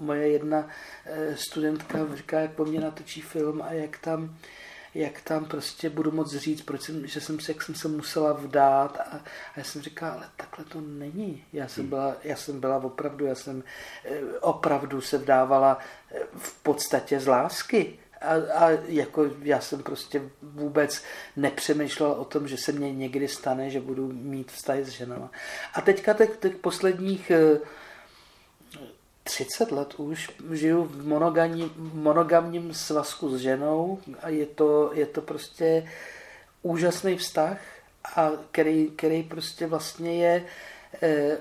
moje jedna eh, studentka říká, jak po mně natočí film a jak tam jak tam prostě budu moc říct, proč jsem, že jsem se, jak jsem se musela vdát a, a já jsem říkal, ale takhle to není. Já jsem hmm. byla, já jsem byla opravdu, já jsem eh, opravdu se vdávala eh, v podstatě z lásky. A, a jako já jsem prostě vůbec nepřemýšlel o tom, že se mně někdy stane, že budu mít vztahy s ženama. A teďka těch, těch posledních 30 let už žiju v monogamním, monogamním svazku s ženou a je to, je to prostě úžasný vztah, a který, který prostě vlastně je, eh,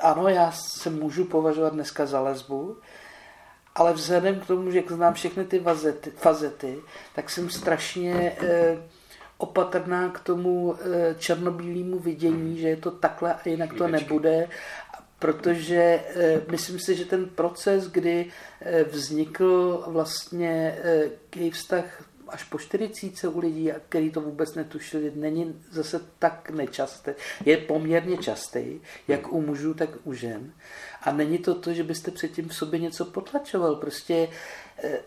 ano, já se můžu považovat dneska za lesbu, ale vzhledem k tomu, že znám všechny ty vazety, fazety, tak jsem strašně eh, opatrná k tomu eh, černobílému vidění, že je to takhle a jinak to nebude protože eh, myslím si, že ten proces, kdy eh, vznikl vlastně eh, gay vztah až po 40 u lidí, který to vůbec netušili, není zase tak nečastý. Je poměrně častý, jak u mužů, tak u žen. A není to to, že byste předtím v sobě něco potlačoval. Prostě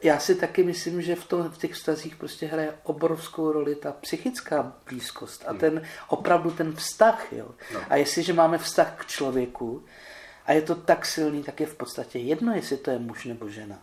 já si taky myslím, že v, tom, v těch vztazích prostě hraje obrovskou roli ta psychická blízkost a hmm. ten opravdu ten vztah. Jo. No. A jestliže máme vztah k člověku, a je to tak silný, tak je v podstatě jedno, jestli to je muž nebo žena.